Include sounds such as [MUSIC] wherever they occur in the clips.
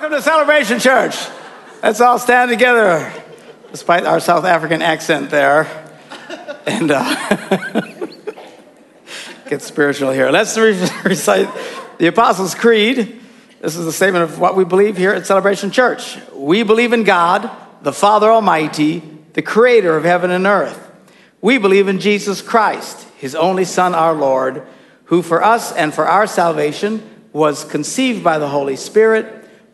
Welcome to Celebration Church. Let's all stand together, despite our South African accent there. And uh, [LAUGHS] get spiritual here. Let's re- recite the Apostles' Creed. This is the statement of what we believe here at Celebration Church. We believe in God, the Father Almighty, the creator of heaven and earth. We believe in Jesus Christ, his only Son, our Lord, who for us and for our salvation was conceived by the Holy Spirit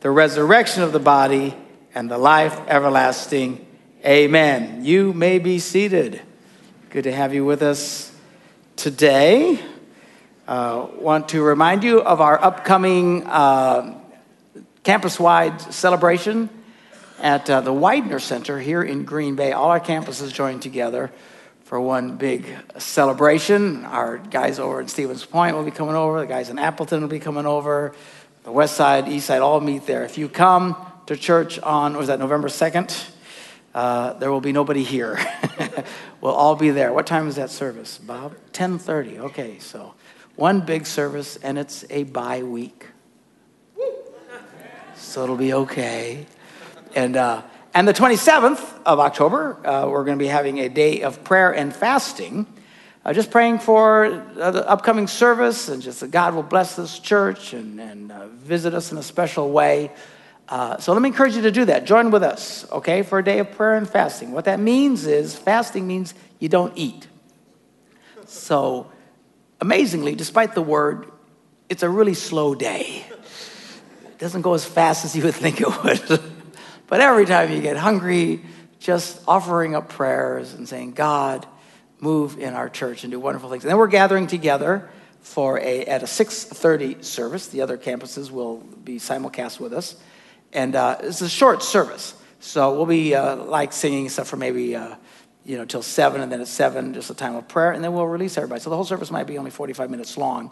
the resurrection of the body, and the life everlasting. Amen. You may be seated. Good to have you with us today. Uh, want to remind you of our upcoming uh, campus-wide celebration at uh, the Weidner Center here in Green Bay. All our campuses joined together for one big celebration. Our guys over at Stevens Point will be coming over. The guys in Appleton will be coming over the west side, east side, all meet there. If you come to church on, was that November 2nd? Uh, there will be nobody here. [LAUGHS] we'll all be there. What time is that service, Bob? 10:30. Okay, so one big service, and it's a bye week, so it'll be okay. And uh, and the 27th of October, uh, we're going to be having a day of prayer and fasting. Uh, just praying for uh, the upcoming service and just that God will bless this church and, and uh, visit us in a special way. Uh, so let me encourage you to do that. Join with us, okay, for a day of prayer and fasting. What that means is fasting means you don't eat. So amazingly, despite the word, it's a really slow day. It doesn't go as fast as you would think it would. [LAUGHS] but every time you get hungry, just offering up prayers and saying, God, move in our church and do wonderful things. And then we're gathering together for a at a 6:30 service. The other campuses will be simulcast with us, and uh, it's a short service. So we'll be uh, like singing stuff for maybe uh, you know till seven, and then at seven just a time of prayer, and then we'll release everybody. So the whole service might be only 45 minutes long,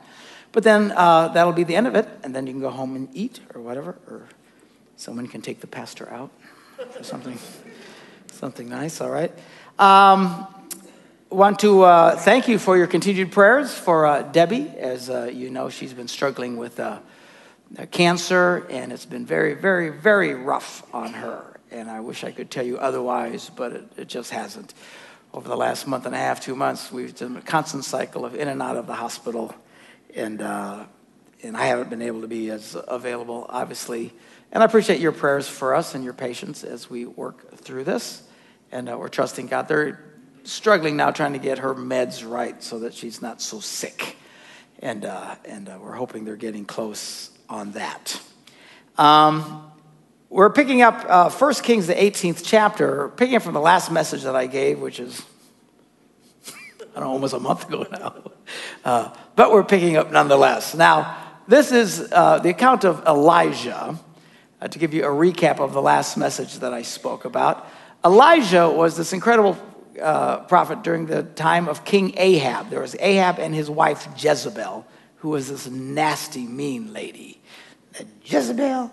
but then uh, that'll be the end of it, and then you can go home and eat or whatever, or someone can take the pastor out for something something nice. All right. Um, want to uh, thank you for your continued prayers for uh, Debbie. As uh, you know, she's been struggling with uh, cancer, and it's been very, very, very rough on her. And I wish I could tell you otherwise, but it, it just hasn't. Over the last month and a half, two months, we've done a constant cycle of in and out of the hospital, and uh, and I haven't been able to be as available, obviously. And I appreciate your prayers for us and your patience as we work through this. And uh, we're trusting God. There struggling now trying to get her meds right so that she's not so sick. And, uh, and uh, we're hoping they're getting close on that. Um, we're picking up uh, 1 Kings, the 18th chapter, picking up from the last message that I gave, which is, [LAUGHS] I don't know, almost a month ago now. Uh, but we're picking up nonetheless. Now, this is uh, the account of Elijah. Uh, to give you a recap of the last message that I spoke about, Elijah was this incredible uh, prophet during the time of King Ahab. There was Ahab and his wife Jezebel, who was this nasty, mean lady. Jezebel?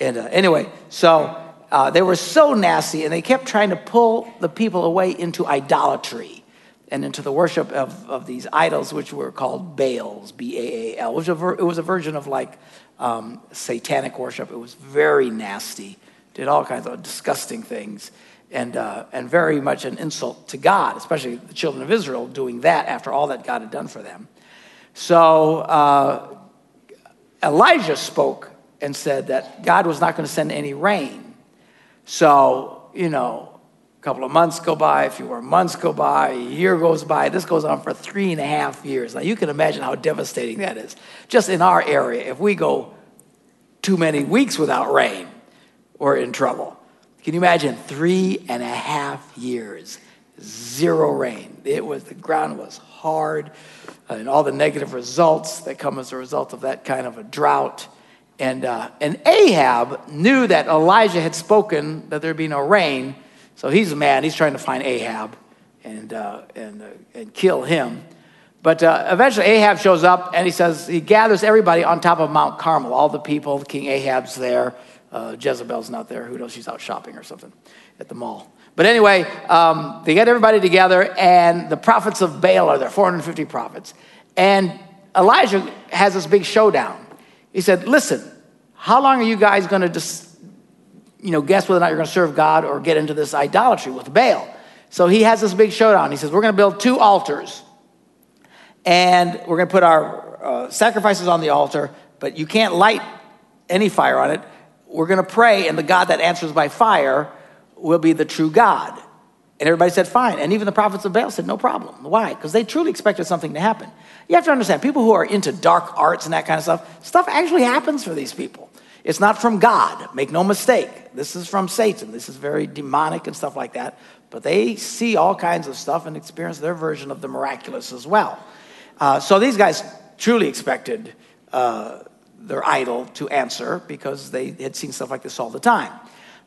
And uh, anyway, so uh, they were so nasty, and they kept trying to pull the people away into idolatry and into the worship of, of these idols, which were called Baals, B A A L. It was a, version of like um, satanic worship. It was very nasty, did all kinds of disgusting things and, uh, and very much an insult to God, especially the children of Israel doing that after all that God had done for them. So uh, Elijah spoke and said that God was not going to send any rain. So, you know, a couple of months go by, a few more months go by, a year goes by. This goes on for three and a half years. Now, you can imagine how devastating that is. Just in our area, if we go too many weeks without rain, we're in trouble. Can you imagine three and a half years, zero rain? It was the ground was hard, uh, and all the negative results that come as a result of that kind of a drought. And, uh, and Ahab knew that Elijah had spoken that there'd be no rain. So he's mad. He's trying to find Ahab and, uh, and, uh, and kill him. But uh, eventually Ahab shows up and he says, he gathers everybody on top of Mount Carmel, all the people. King Ahab's there. Uh, Jezebel's not there. Who knows? She's out shopping or something at the mall. But anyway, um, they get everybody together, and the prophets of Baal are there 450 prophets. And Elijah has this big showdown. He said, Listen, how long are you guys going to just, you know, guess whether or not you're going to serve God or get into this idolatry with Baal? So he has this big showdown. He says, We're going to build two altars, and we're going to put our uh, sacrifices on the altar, but you can't light any fire on it. We're going to pray, and the God that answers by fire will be the true God. And everybody said, fine. And even the prophets of Baal said, no problem. Why? Because they truly expected something to happen. You have to understand, people who are into dark arts and that kind of stuff, stuff actually happens for these people. It's not from God, make no mistake. This is from Satan. This is very demonic and stuff like that. But they see all kinds of stuff and experience their version of the miraculous as well. Uh, so these guys truly expected uh, their idol to answer because they had seen stuff like this all the time.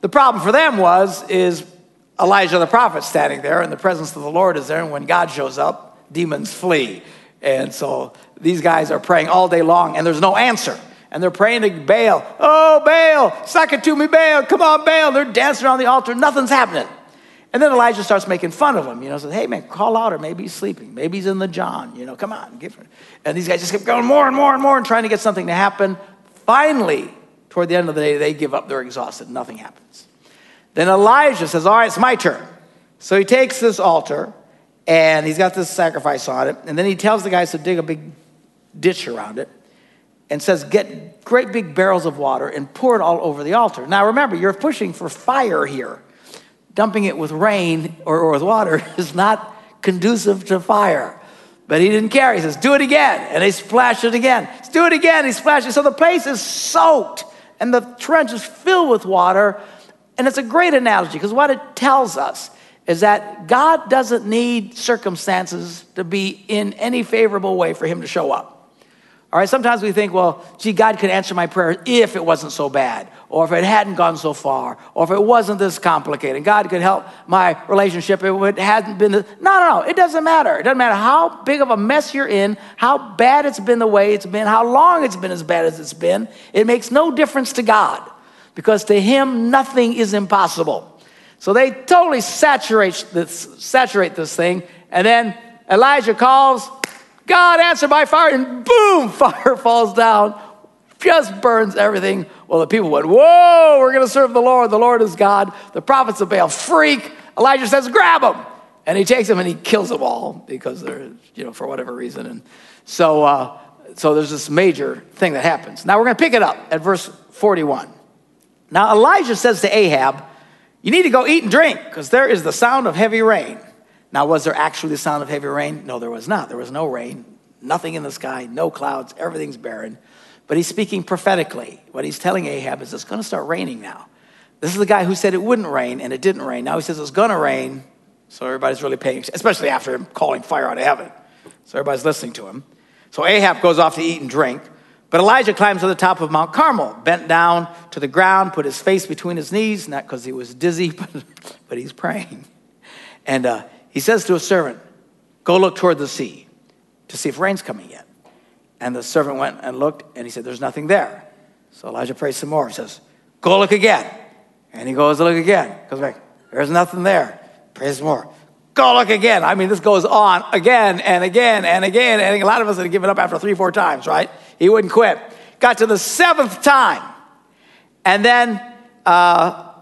The problem for them was, is Elijah the prophet standing there, and the presence of the Lord is there, and when God shows up, demons flee. And so these guys are praying all day long, and there's no answer. And they're praying to Baal, Oh, Baal, suck it to me, Baal, come on, Baal. They're dancing around the altar, nothing's happening. And then Elijah starts making fun of him, you know, says, Hey, man, call out, or maybe he's sleeping. Maybe he's in the John, you know, come on. Give it. And these guys just keep going more and more and more and trying to get something to happen. Finally, toward the end of the day, they give up, they're exhausted, nothing happens. Then Elijah says, All right, it's my turn. So he takes this altar and he's got this sacrifice on it. And then he tells the guys to dig a big ditch around it and says, Get great big barrels of water and pour it all over the altar. Now remember, you're pushing for fire here. Dumping it with rain or, or with water [LAUGHS] is not conducive to fire. But he didn't care. He says, Do it again. And they splash it again. Let's Do it again. He splashes. So the place is soaked and the trench is filled with water. And it's a great analogy because what it tells us is that God doesn't need circumstances to be in any favorable way for him to show up. All right, sometimes we think, well, gee, God could answer my prayer if it wasn't so bad, or if it hadn't gone so far, or if it wasn't this complicated. God could help my relationship if it hadn't been this. No, no, no, it doesn't matter. It doesn't matter how big of a mess you're in, how bad it's been the way it's been, how long it's been as bad as it's been. It makes no difference to God because to him nothing is impossible. So they totally saturate this, saturate this thing, and then Elijah calls, God answered by fire, and boom, [LAUGHS] fire falls down, just burns everything. Well, the people went, Whoa, we're gonna serve the Lord. The Lord is God. The prophets of Baal freak. Elijah says, Grab them. And he takes them and he kills them all because they're, you know, for whatever reason. And so, uh, so there's this major thing that happens. Now we're gonna pick it up at verse 41. Now Elijah says to Ahab, You need to go eat and drink because there is the sound of heavy rain. Now, was there actually the sound of heavy rain? No, there was not. There was no rain, nothing in the sky, no clouds, everything's barren. But he's speaking prophetically. What he's telling Ahab is it's going to start raining now. This is the guy who said it wouldn't rain and it didn't rain. Now he says it's going to rain. So everybody's really paying, especially after him calling fire out of heaven. So everybody's listening to him. So Ahab goes off to eat and drink. But Elijah climbs to the top of Mount Carmel, bent down to the ground, put his face between his knees, not because he was dizzy, [LAUGHS] but, but he's praying. And uh, he says to a servant, Go look toward the sea to see if rain's coming yet. And the servant went and looked, and he said, There's nothing there. So Elijah prays some more. He says, Go look again. And he goes to look again. Goes back, There's nothing there. Prays more. Go look again. I mean, this goes on again and again and again. And a lot of us had given up after three, four times, right? He wouldn't quit. Got to the seventh time. And then uh,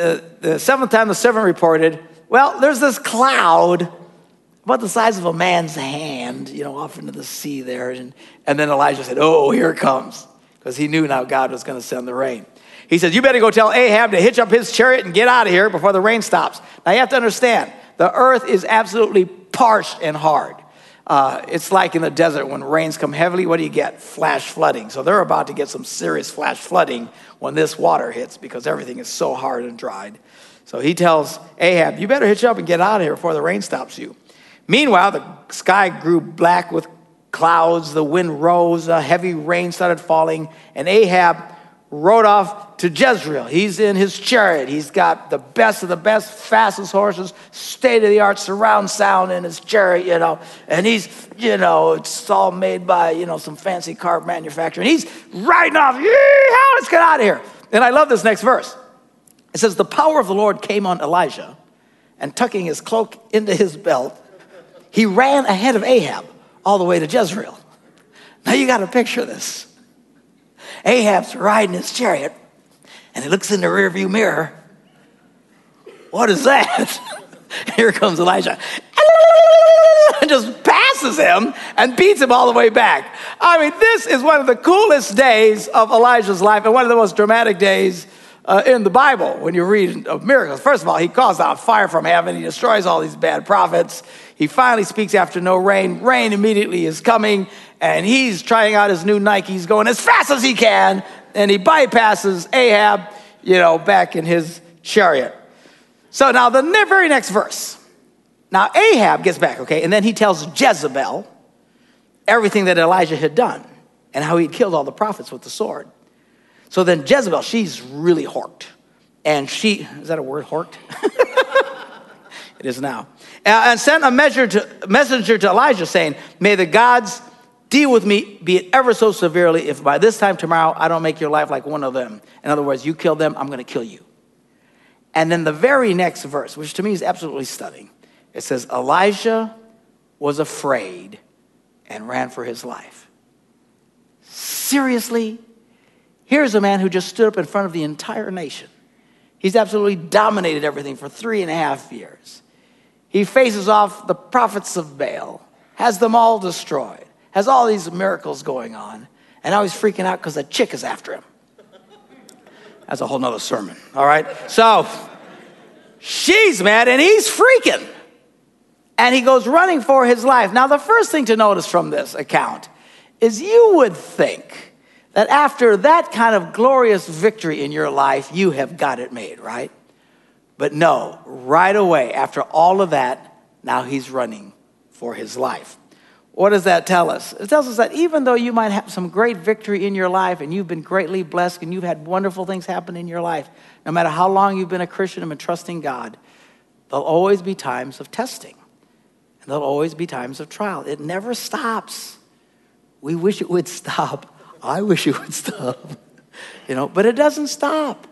uh, the seventh time, the servant reported, Well, there's this cloud about the size of a man's hand, you know, off into the sea there. And, and then Elijah said, Oh, here it comes. Because he knew now God was going to send the rain. He said, You better go tell Ahab to hitch up his chariot and get out of here before the rain stops. Now, you have to understand, the earth is absolutely parched and hard. Uh, it's like in the desert when rains come heavily, what do you get? Flash flooding. So they're about to get some serious flash flooding when this water hits because everything is so hard and dried. So he tells Ahab, You better hitch up and get out of here before the rain stops you. Meanwhile, the sky grew black with clouds, the wind rose, a heavy rain started falling, and Ahab rode off to Jezreel. He's in his chariot. He's got the best of the best, fastest horses, state of the art surround sound in his chariot, you know. And he's, you know, it's all made by, you know, some fancy car manufacturer. And he's riding off. Yeehaw, let's get out of here. And I love this next verse. It says, The power of the Lord came on Elijah, and tucking his cloak into his belt, he ran ahead of Ahab all the way to Jezreel. Now you got to picture this. Ahab's riding his chariot, and he looks in the rearview mirror. What is that? [LAUGHS] Here comes Elijah. And [LAUGHS] just passes him and beats him all the way back. I mean, this is one of the coolest days of Elijah's life and one of the most dramatic days uh, in the Bible when you read of miracles. First of all, he calls out fire from heaven, he destroys all these bad prophets. He finally speaks after no rain. Rain immediately is coming, and he's trying out his new Nike. He's going as fast as he can, and he bypasses Ahab, you know, back in his chariot. So now the very next verse. Now Ahab gets back, okay, and then he tells Jezebel everything that Elijah had done and how he'd killed all the prophets with the sword. So then Jezebel, she's really horked. And she, is that a word, horked? [LAUGHS] it is now. And sent a to, messenger to Elijah saying, May the gods deal with me, be it ever so severely, if by this time tomorrow I don't make your life like one of them. In other words, you kill them, I'm going to kill you. And then the very next verse, which to me is absolutely stunning, it says, Elijah was afraid and ran for his life. Seriously? Here's a man who just stood up in front of the entire nation. He's absolutely dominated everything for three and a half years. He faces off the prophets of Baal, has them all destroyed, has all these miracles going on, and now he's freaking out because a chick is after him. That's a whole nother sermon, all right? So she's mad and he's freaking. And he goes running for his life. Now, the first thing to notice from this account is you would think that after that kind of glorious victory in your life, you have got it made, right? But no, right away, after all of that, now he's running for his life. What does that tell us? It tells us that even though you might have some great victory in your life and you've been greatly blessed and you've had wonderful things happen in your life, no matter how long you've been a Christian and been trusting God, there'll always be times of testing. And there'll always be times of trial. It never stops. We wish it would [LAUGHS] stop. I wish it would [LAUGHS] stop. you know, but it doesn't stop.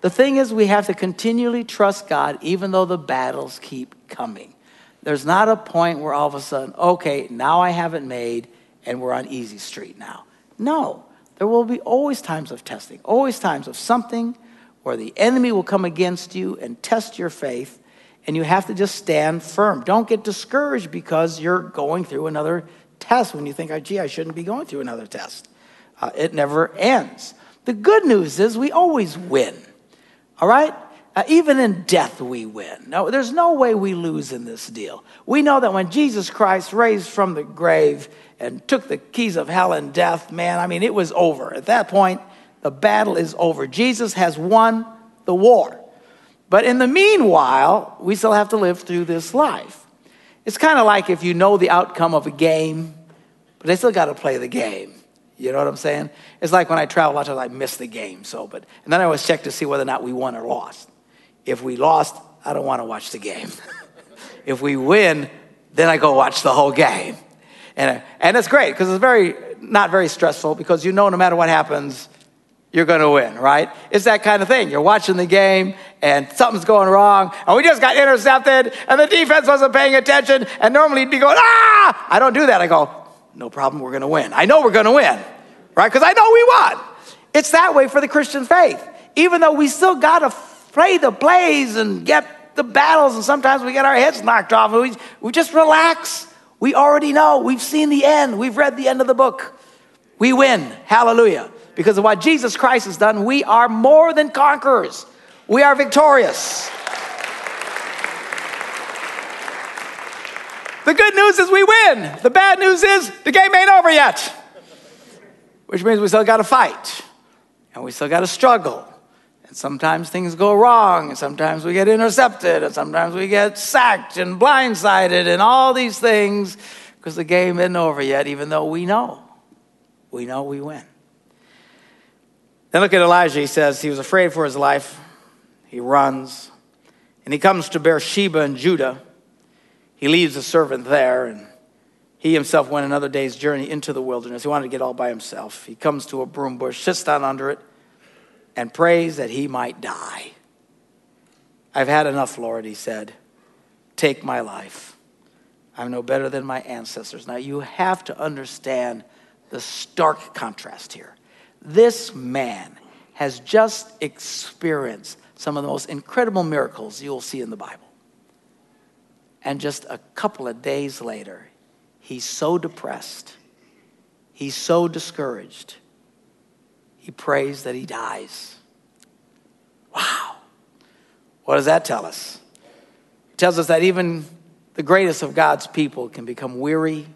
The thing is, we have to continually trust God even though the battles keep coming. There's not a point where all of a sudden, okay, now I have it made and we're on easy street now. No, there will be always times of testing, always times of something where the enemy will come against you and test your faith, and you have to just stand firm. Don't get discouraged because you're going through another test when you think, oh, gee, I shouldn't be going through another test. Uh, it never ends. The good news is we always win. All right? Uh, even in death, we win. No, there's no way we lose in this deal. We know that when Jesus Christ raised from the grave and took the keys of hell and death, man, I mean, it was over. At that point, the battle is over. Jesus has won the war. But in the meanwhile, we still have to live through this life. It's kind of like if you know the outcome of a game, but they still got to play the game. You know what I'm saying? It's like when I travel, a lot of times I miss the game. So, but and then I always check to see whether or not we won or lost. If we lost, I don't want to watch the game. [LAUGHS] if we win, then I go watch the whole game. And, and it's great because it's very not very stressful because you know no matter what happens, you're going to win, right? It's that kind of thing. You're watching the game and something's going wrong, and we just got intercepted, and the defense wasn't paying attention, and normally you'd be going, ah! I don't do that. I go, no problem, we're going to win. I know we're going to win, right? Because I know we won. It's that way for the Christian faith. Even though we still got to play the plays and get the battles, and sometimes we get our heads knocked off, we, we just relax. We already know. We've seen the end. We've read the end of the book. We win. Hallelujah. Because of what Jesus Christ has done, we are more than conquerors. We are victorious. The good news is we win. The bad news is the game ain't over yet, which means we still got to fight and we still got to struggle. And sometimes things go wrong, and sometimes we get intercepted, and sometimes we get sacked and blindsided, and all these things because the game isn't over yet, even though we know. We know we win. Then look at Elijah. He says he was afraid for his life. He runs. And he comes to Beersheba in Judah. He leaves a servant there, and he himself went another day's journey into the wilderness. He wanted to get all by himself. He comes to a broom bush, sits down under it, and prays that he might die. I've had enough, Lord, he said. Take my life. I'm no better than my ancestors. Now, you have to understand the stark contrast here. This man has just experienced some of the most incredible miracles you'll see in the Bible. And just a couple of days later, he's so depressed, he's so discouraged, he prays that he dies. Wow. What does that tell us? It tells us that even the greatest of God's people can become weary,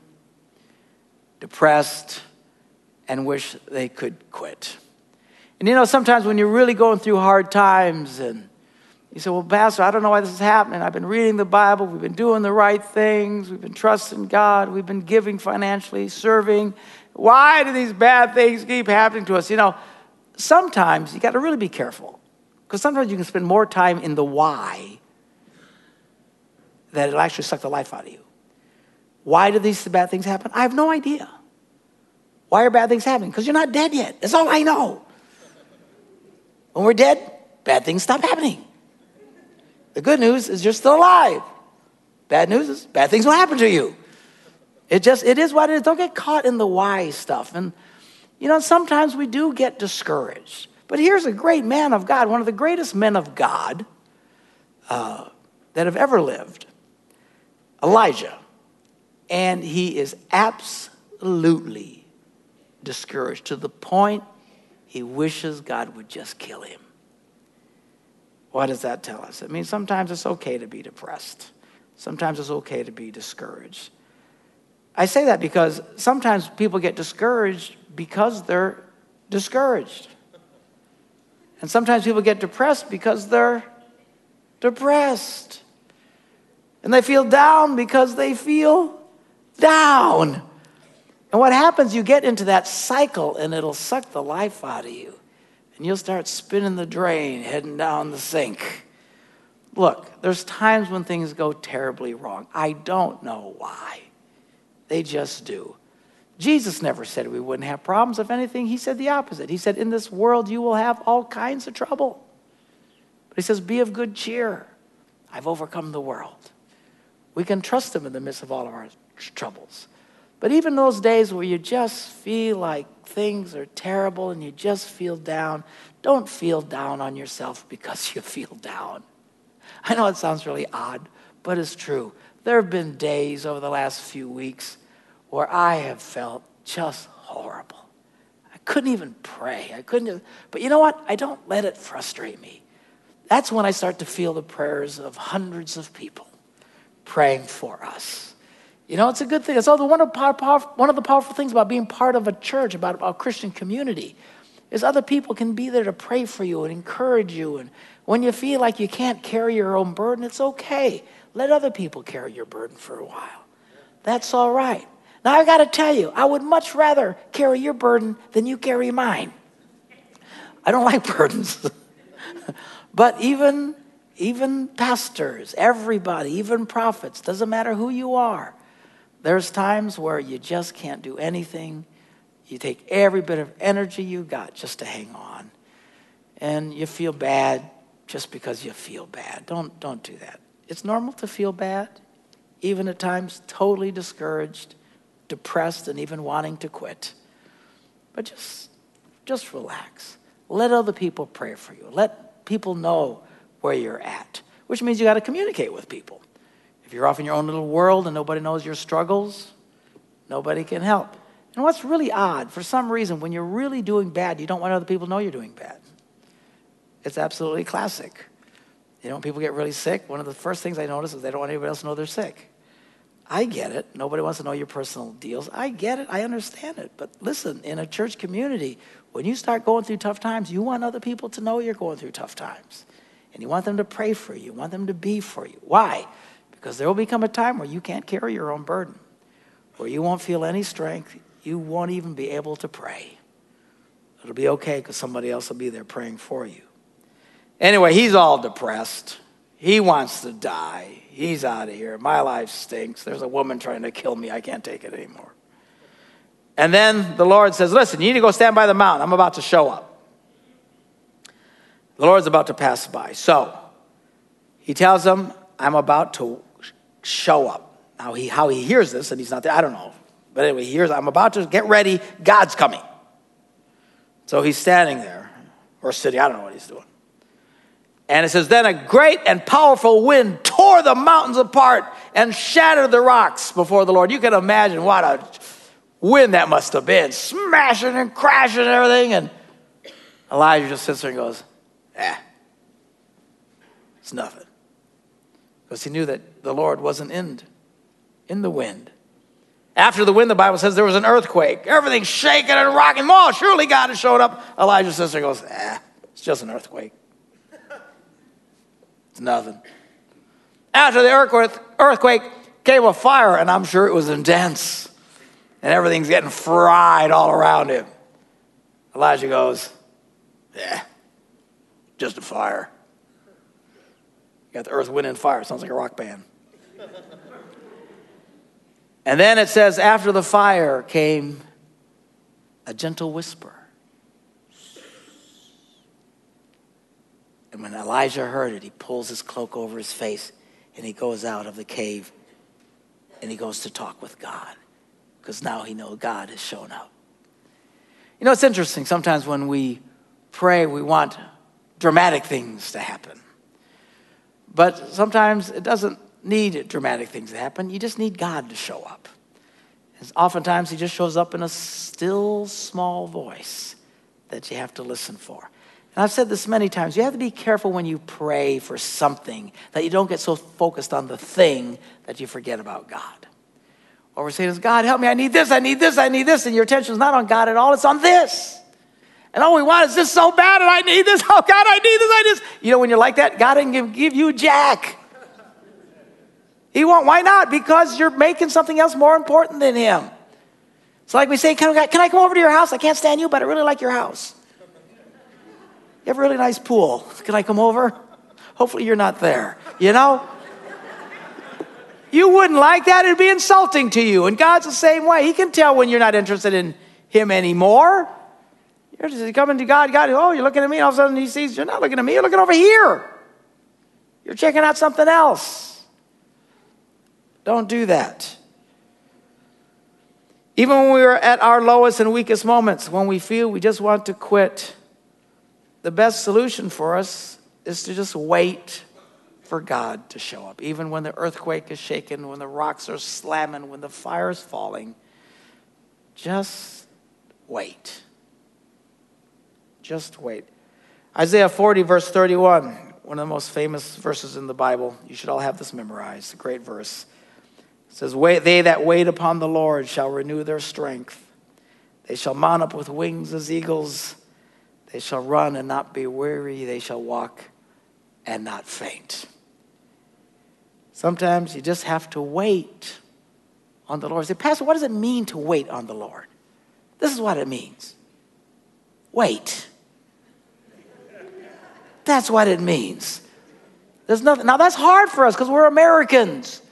depressed, and wish they could quit. And you know, sometimes when you're really going through hard times and you say, Well, Pastor, I don't know why this is happening. I've been reading the Bible, we've been doing the right things, we've been trusting God, we've been giving financially, serving. Why do these bad things keep happening to us? You know, sometimes you got to really be careful because sometimes you can spend more time in the why that it'll actually suck the life out of you. Why do these bad things happen? I have no idea. Why are bad things happening? Because you're not dead yet. That's all I know. When we're dead, bad things stop happening. The good news is you're still alive. Bad news is bad things will happen to you. It just, it is what it is. Don't get caught in the why stuff. And, you know, sometimes we do get discouraged. But here's a great man of God, one of the greatest men of God uh, that have ever lived Elijah. And he is absolutely discouraged to the point he wishes God would just kill him. What does that tell us? It means sometimes it's okay to be depressed. Sometimes it's okay to be discouraged. I say that because sometimes people get discouraged because they're discouraged. And sometimes people get depressed because they're depressed. And they feel down because they feel down. And what happens, you get into that cycle and it'll suck the life out of you. And you'll start spinning the drain, heading down the sink. Look, there's times when things go terribly wrong. I don't know why. They just do. Jesus never said we wouldn't have problems. If anything, he said the opposite. He said, In this world, you will have all kinds of trouble. But he says, Be of good cheer. I've overcome the world. We can trust him in the midst of all of our troubles. But even those days where you just feel like things are terrible and you just feel down, don't feel down on yourself because you feel down. I know it sounds really odd, but it's true. There have been days over the last few weeks where I have felt just horrible. I couldn't even pray. I couldn't, but you know what? I don't let it frustrate me. That's when I start to feel the prayers of hundreds of people praying for us. You know, it's a good thing. It's one of, one of the powerful things about being part of a church, about a Christian community, is other people can be there to pray for you and encourage you. And when you feel like you can't carry your own burden, it's okay. Let other people carry your burden for a while. That's all right. Now, I've got to tell you, I would much rather carry your burden than you carry mine. I don't [LAUGHS] like burdens. [LAUGHS] but even, even pastors, everybody, even prophets, doesn't matter who you are, there's times where you just can't do anything. You take every bit of energy you got just to hang on. And you feel bad just because you feel bad. Don't, don't do that. It's normal to feel bad, even at times totally discouraged depressed and even wanting to quit. But just, just relax. Let other people pray for you. Let people know where you're at, which means you got to communicate with people. If you're off in your own little world and nobody knows your struggles, nobody can help. And what's really odd, for some reason, when you're really doing bad, you don't want other people to know you're doing bad. It's absolutely classic. You know, when people get really sick, one of the first things I notice is they don't want anybody else to know they're sick. I get it. Nobody wants to know your personal deals. I get it. I understand it. But listen, in a church community, when you start going through tough times, you want other people to know you're going through tough times. And you want them to pray for you, you want them to be for you. Why? Because there will become a time where you can't carry your own burden, where you won't feel any strength. You won't even be able to pray. It'll be okay because somebody else will be there praying for you. Anyway, he's all depressed. He wants to die. He's out of here. My life stinks. There's a woman trying to kill me. I can't take it anymore. And then the Lord says, Listen, you need to go stand by the mountain. I'm about to show up. The Lord's about to pass by. So he tells them, I'm about to show up. Now, he, how he hears this, and he's not there, I don't know. But anyway, he hears, I'm about to get ready. God's coming. So he's standing there, or sitting, I don't know what he's doing. And it says, Then a great and powerful wind tore the mountains apart and shattered the rocks before the Lord. You can imagine what a wind that must have been, smashing and crashing and everything. And Elijah just sits there and goes, Eh, it's nothing. Because he knew that the Lord wasn't in, in the wind. After the wind, the Bible says there was an earthquake. Everything's shaking and rocking. Oh, surely God has showed up. Elijah's sister goes, eh, it's just an earthquake. It's nothing. After the earthquake came a fire, and I'm sure it was intense. And everything's getting fried all around him. Elijah goes, yeah, just a fire. You got the earth, wind, and fire. Sounds like a rock band. And then it says, after the fire came a gentle whisper. And when Elijah heard it, he pulls his cloak over his face and he goes out of the cave and he goes to talk with God because now he knows God has shown up. You know, it's interesting. Sometimes when we pray, we want dramatic things to happen. But sometimes it doesn't need dramatic things to happen. You just need God to show up. And oftentimes, He just shows up in a still, small voice that you have to listen for. And I've said this many times you have to be careful when you pray for something that you don't get so focused on the thing that you forget about God. Or we're saying, is, God, help me, I need this, I need this, I need this. And your attention is not on God at all, it's on this. And all we want is this so bad, and I need this. [LAUGHS] Oh, God, I need this. I need this. You know, when you're like that, God didn't give, give you jack. He won't. Why not? Because you're making something else more important than Him. It's like we say, can I, can I come over to your house? I can't stand you, but I really like your house. You have a really nice pool. Can I come over? Hopefully, you're not there. You know? You wouldn't like that. It'd be insulting to you. And God's the same way. He can tell when you're not interested in Him anymore. You're just coming to God, God, oh, you're looking at me, all of a sudden he sees you're not looking at me, you're looking over here. You're checking out something else. Don't do that. Even when we are at our lowest and weakest moments, when we feel we just want to quit, the best solution for us is to just wait for God to show up. Even when the earthquake is shaking, when the rocks are slamming, when the fire is falling, just wait. Just wait. Isaiah 40, verse 31, one of the most famous verses in the Bible. You should all have this memorized. Great verse. It says, They that wait upon the Lord shall renew their strength. They shall mount up with wings as eagles. They shall run and not be weary. They shall walk and not faint. Sometimes you just have to wait on the Lord. Say, Pastor, what does it mean to wait on the Lord? This is what it means wait. That's what it means. There's nothing. Now that's hard for us because we're Americans.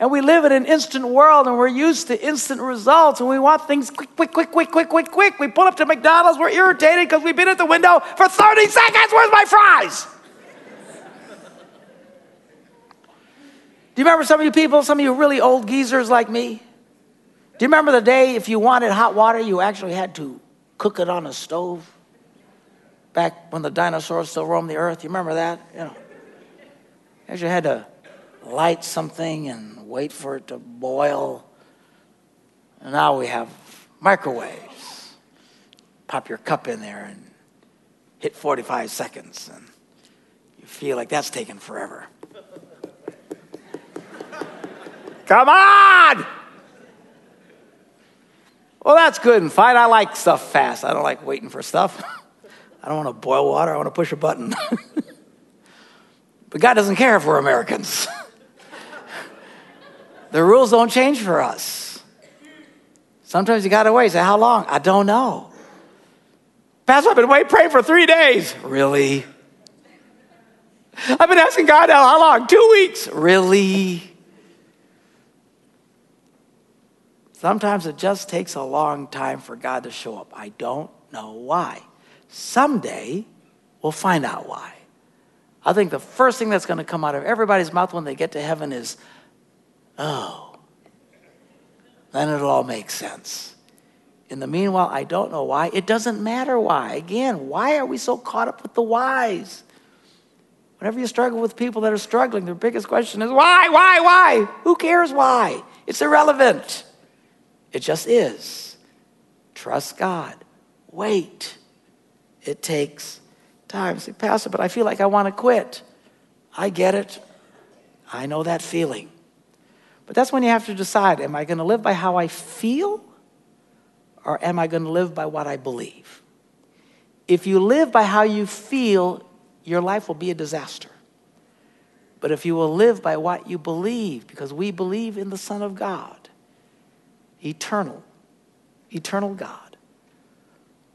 And we live in an instant world and we're used to instant results and we want things quick, quick, quick, quick, quick, quick, quick. We pull up to McDonald's, we're irritated because we've been at the window for 30 seconds. Where's my fries? Do you remember some of you people, some of you really old geezers like me? Do you remember the day if you wanted hot water, you actually had to cook it on a stove? back when the dinosaurs still roamed the earth. You remember that? You know, you actually had to light something and wait for it to boil. And now we have microwaves. Pop your cup in there and hit 45 seconds, and you feel like that's taken forever. [LAUGHS] Come on! Well, that's good and fine. I like stuff fast. I don't like waiting for stuff. [LAUGHS] I don't want to boil water, I want to push a button. [LAUGHS] but God doesn't care if we're Americans. The rules don't change for us. Sometimes you got to wait. Say, how long? I don't know. Pastor, I've been waiting, praying for three days. Really? I've been asking God now, how long? Two weeks. Really? Sometimes it just takes a long time for God to show up. I don't know why. Someday we'll find out why. I think the first thing that's going to come out of everybody's mouth when they get to heaven is, oh, then it'll all make sense. In the meanwhile, I don't know why. It doesn't matter why. Again, why are we so caught up with the whys? Whenever you struggle with people that are struggling, their biggest question is why, why, why? Who cares why? It's irrelevant. It just is. Trust God. Wait. It takes time. Say, Pastor, but I feel like I want to quit. I get it. I know that feeling. But that's when you have to decide am I going to live by how I feel or am I going to live by what I believe? If you live by how you feel, your life will be a disaster. But if you will live by what you believe, because we believe in the Son of God, eternal, eternal God.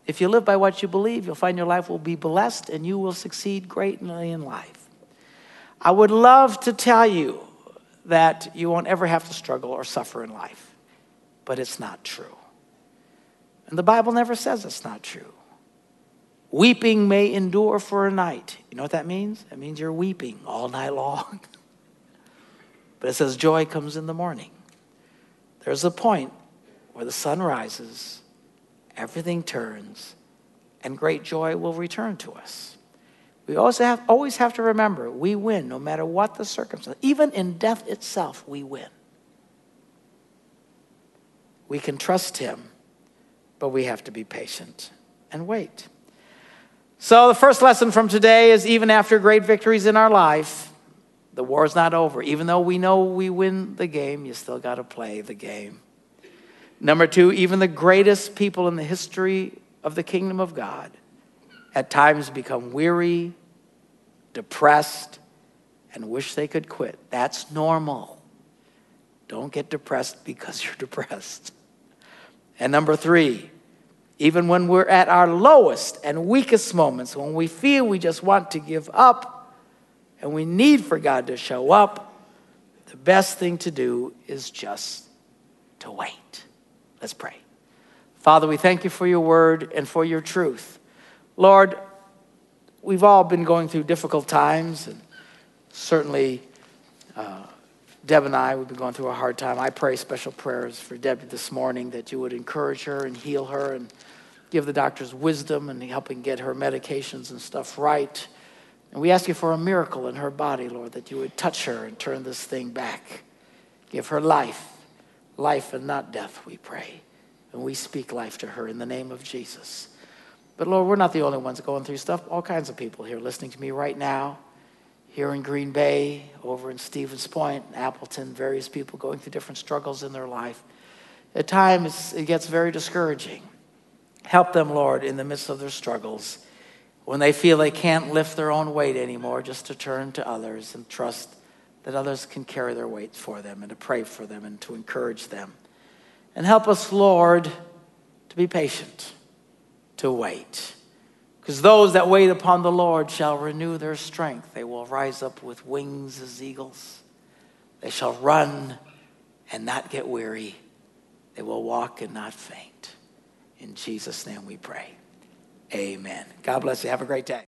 If you live by what you believe, you'll find your life will be blessed and you will succeed greatly in life. I would love to tell you that you won't ever have to struggle or suffer in life, but it's not true. And the Bible never says it's not true. Weeping may endure for a night. You know what that means? It means you're weeping all night long. [LAUGHS] but it says joy comes in the morning. There's a point where the sun rises, everything turns, and great joy will return to us. We also have, always have to remember we win no matter what the circumstance. Even in death itself, we win. We can trust Him, but we have to be patient and wait. So, the first lesson from today is even after great victories in our life, the war is not over. Even though we know we win the game, you still got to play the game. Number two, even the greatest people in the history of the kingdom of God at times become weary, depressed, and wish they could quit. That's normal. Don't get depressed because [LAUGHS] you're depressed. And number three, even when we're at our lowest and weakest moments, when we feel we just want to give up and we need for God to show up, the best thing to do is just to wait. Let's pray. Father, we thank you for your word and for your truth. Lord, we've all been going through difficult times, and certainly uh, Deb and I, we've been going through a hard time. I pray special prayers for Deb this morning that you would encourage her and heal her and give the doctors wisdom and helping get her medications and stuff right. And we ask you for a miracle in her body, Lord, that you would touch her and turn this thing back. Give her life, life and not death, we pray. And we speak life to her in the name of Jesus. But Lord, we're not the only ones going through stuff. All kinds of people here listening to me right now here in Green Bay, over in Stevens Point, Appleton, various people going through different struggles in their life. At times, it gets very discouraging. Help them, Lord, in the midst of their struggles. When they feel they can't lift their own weight anymore, just to turn to others and trust that others can carry their weight for them and to pray for them and to encourage them. And help us, Lord, to be patient, to wait because those that wait upon the Lord shall renew their strength. They will rise up with wings as eagles. They shall run and not get weary. They will walk and not faint. In Jesus' name we pray. Amen. God bless you. Have a great day.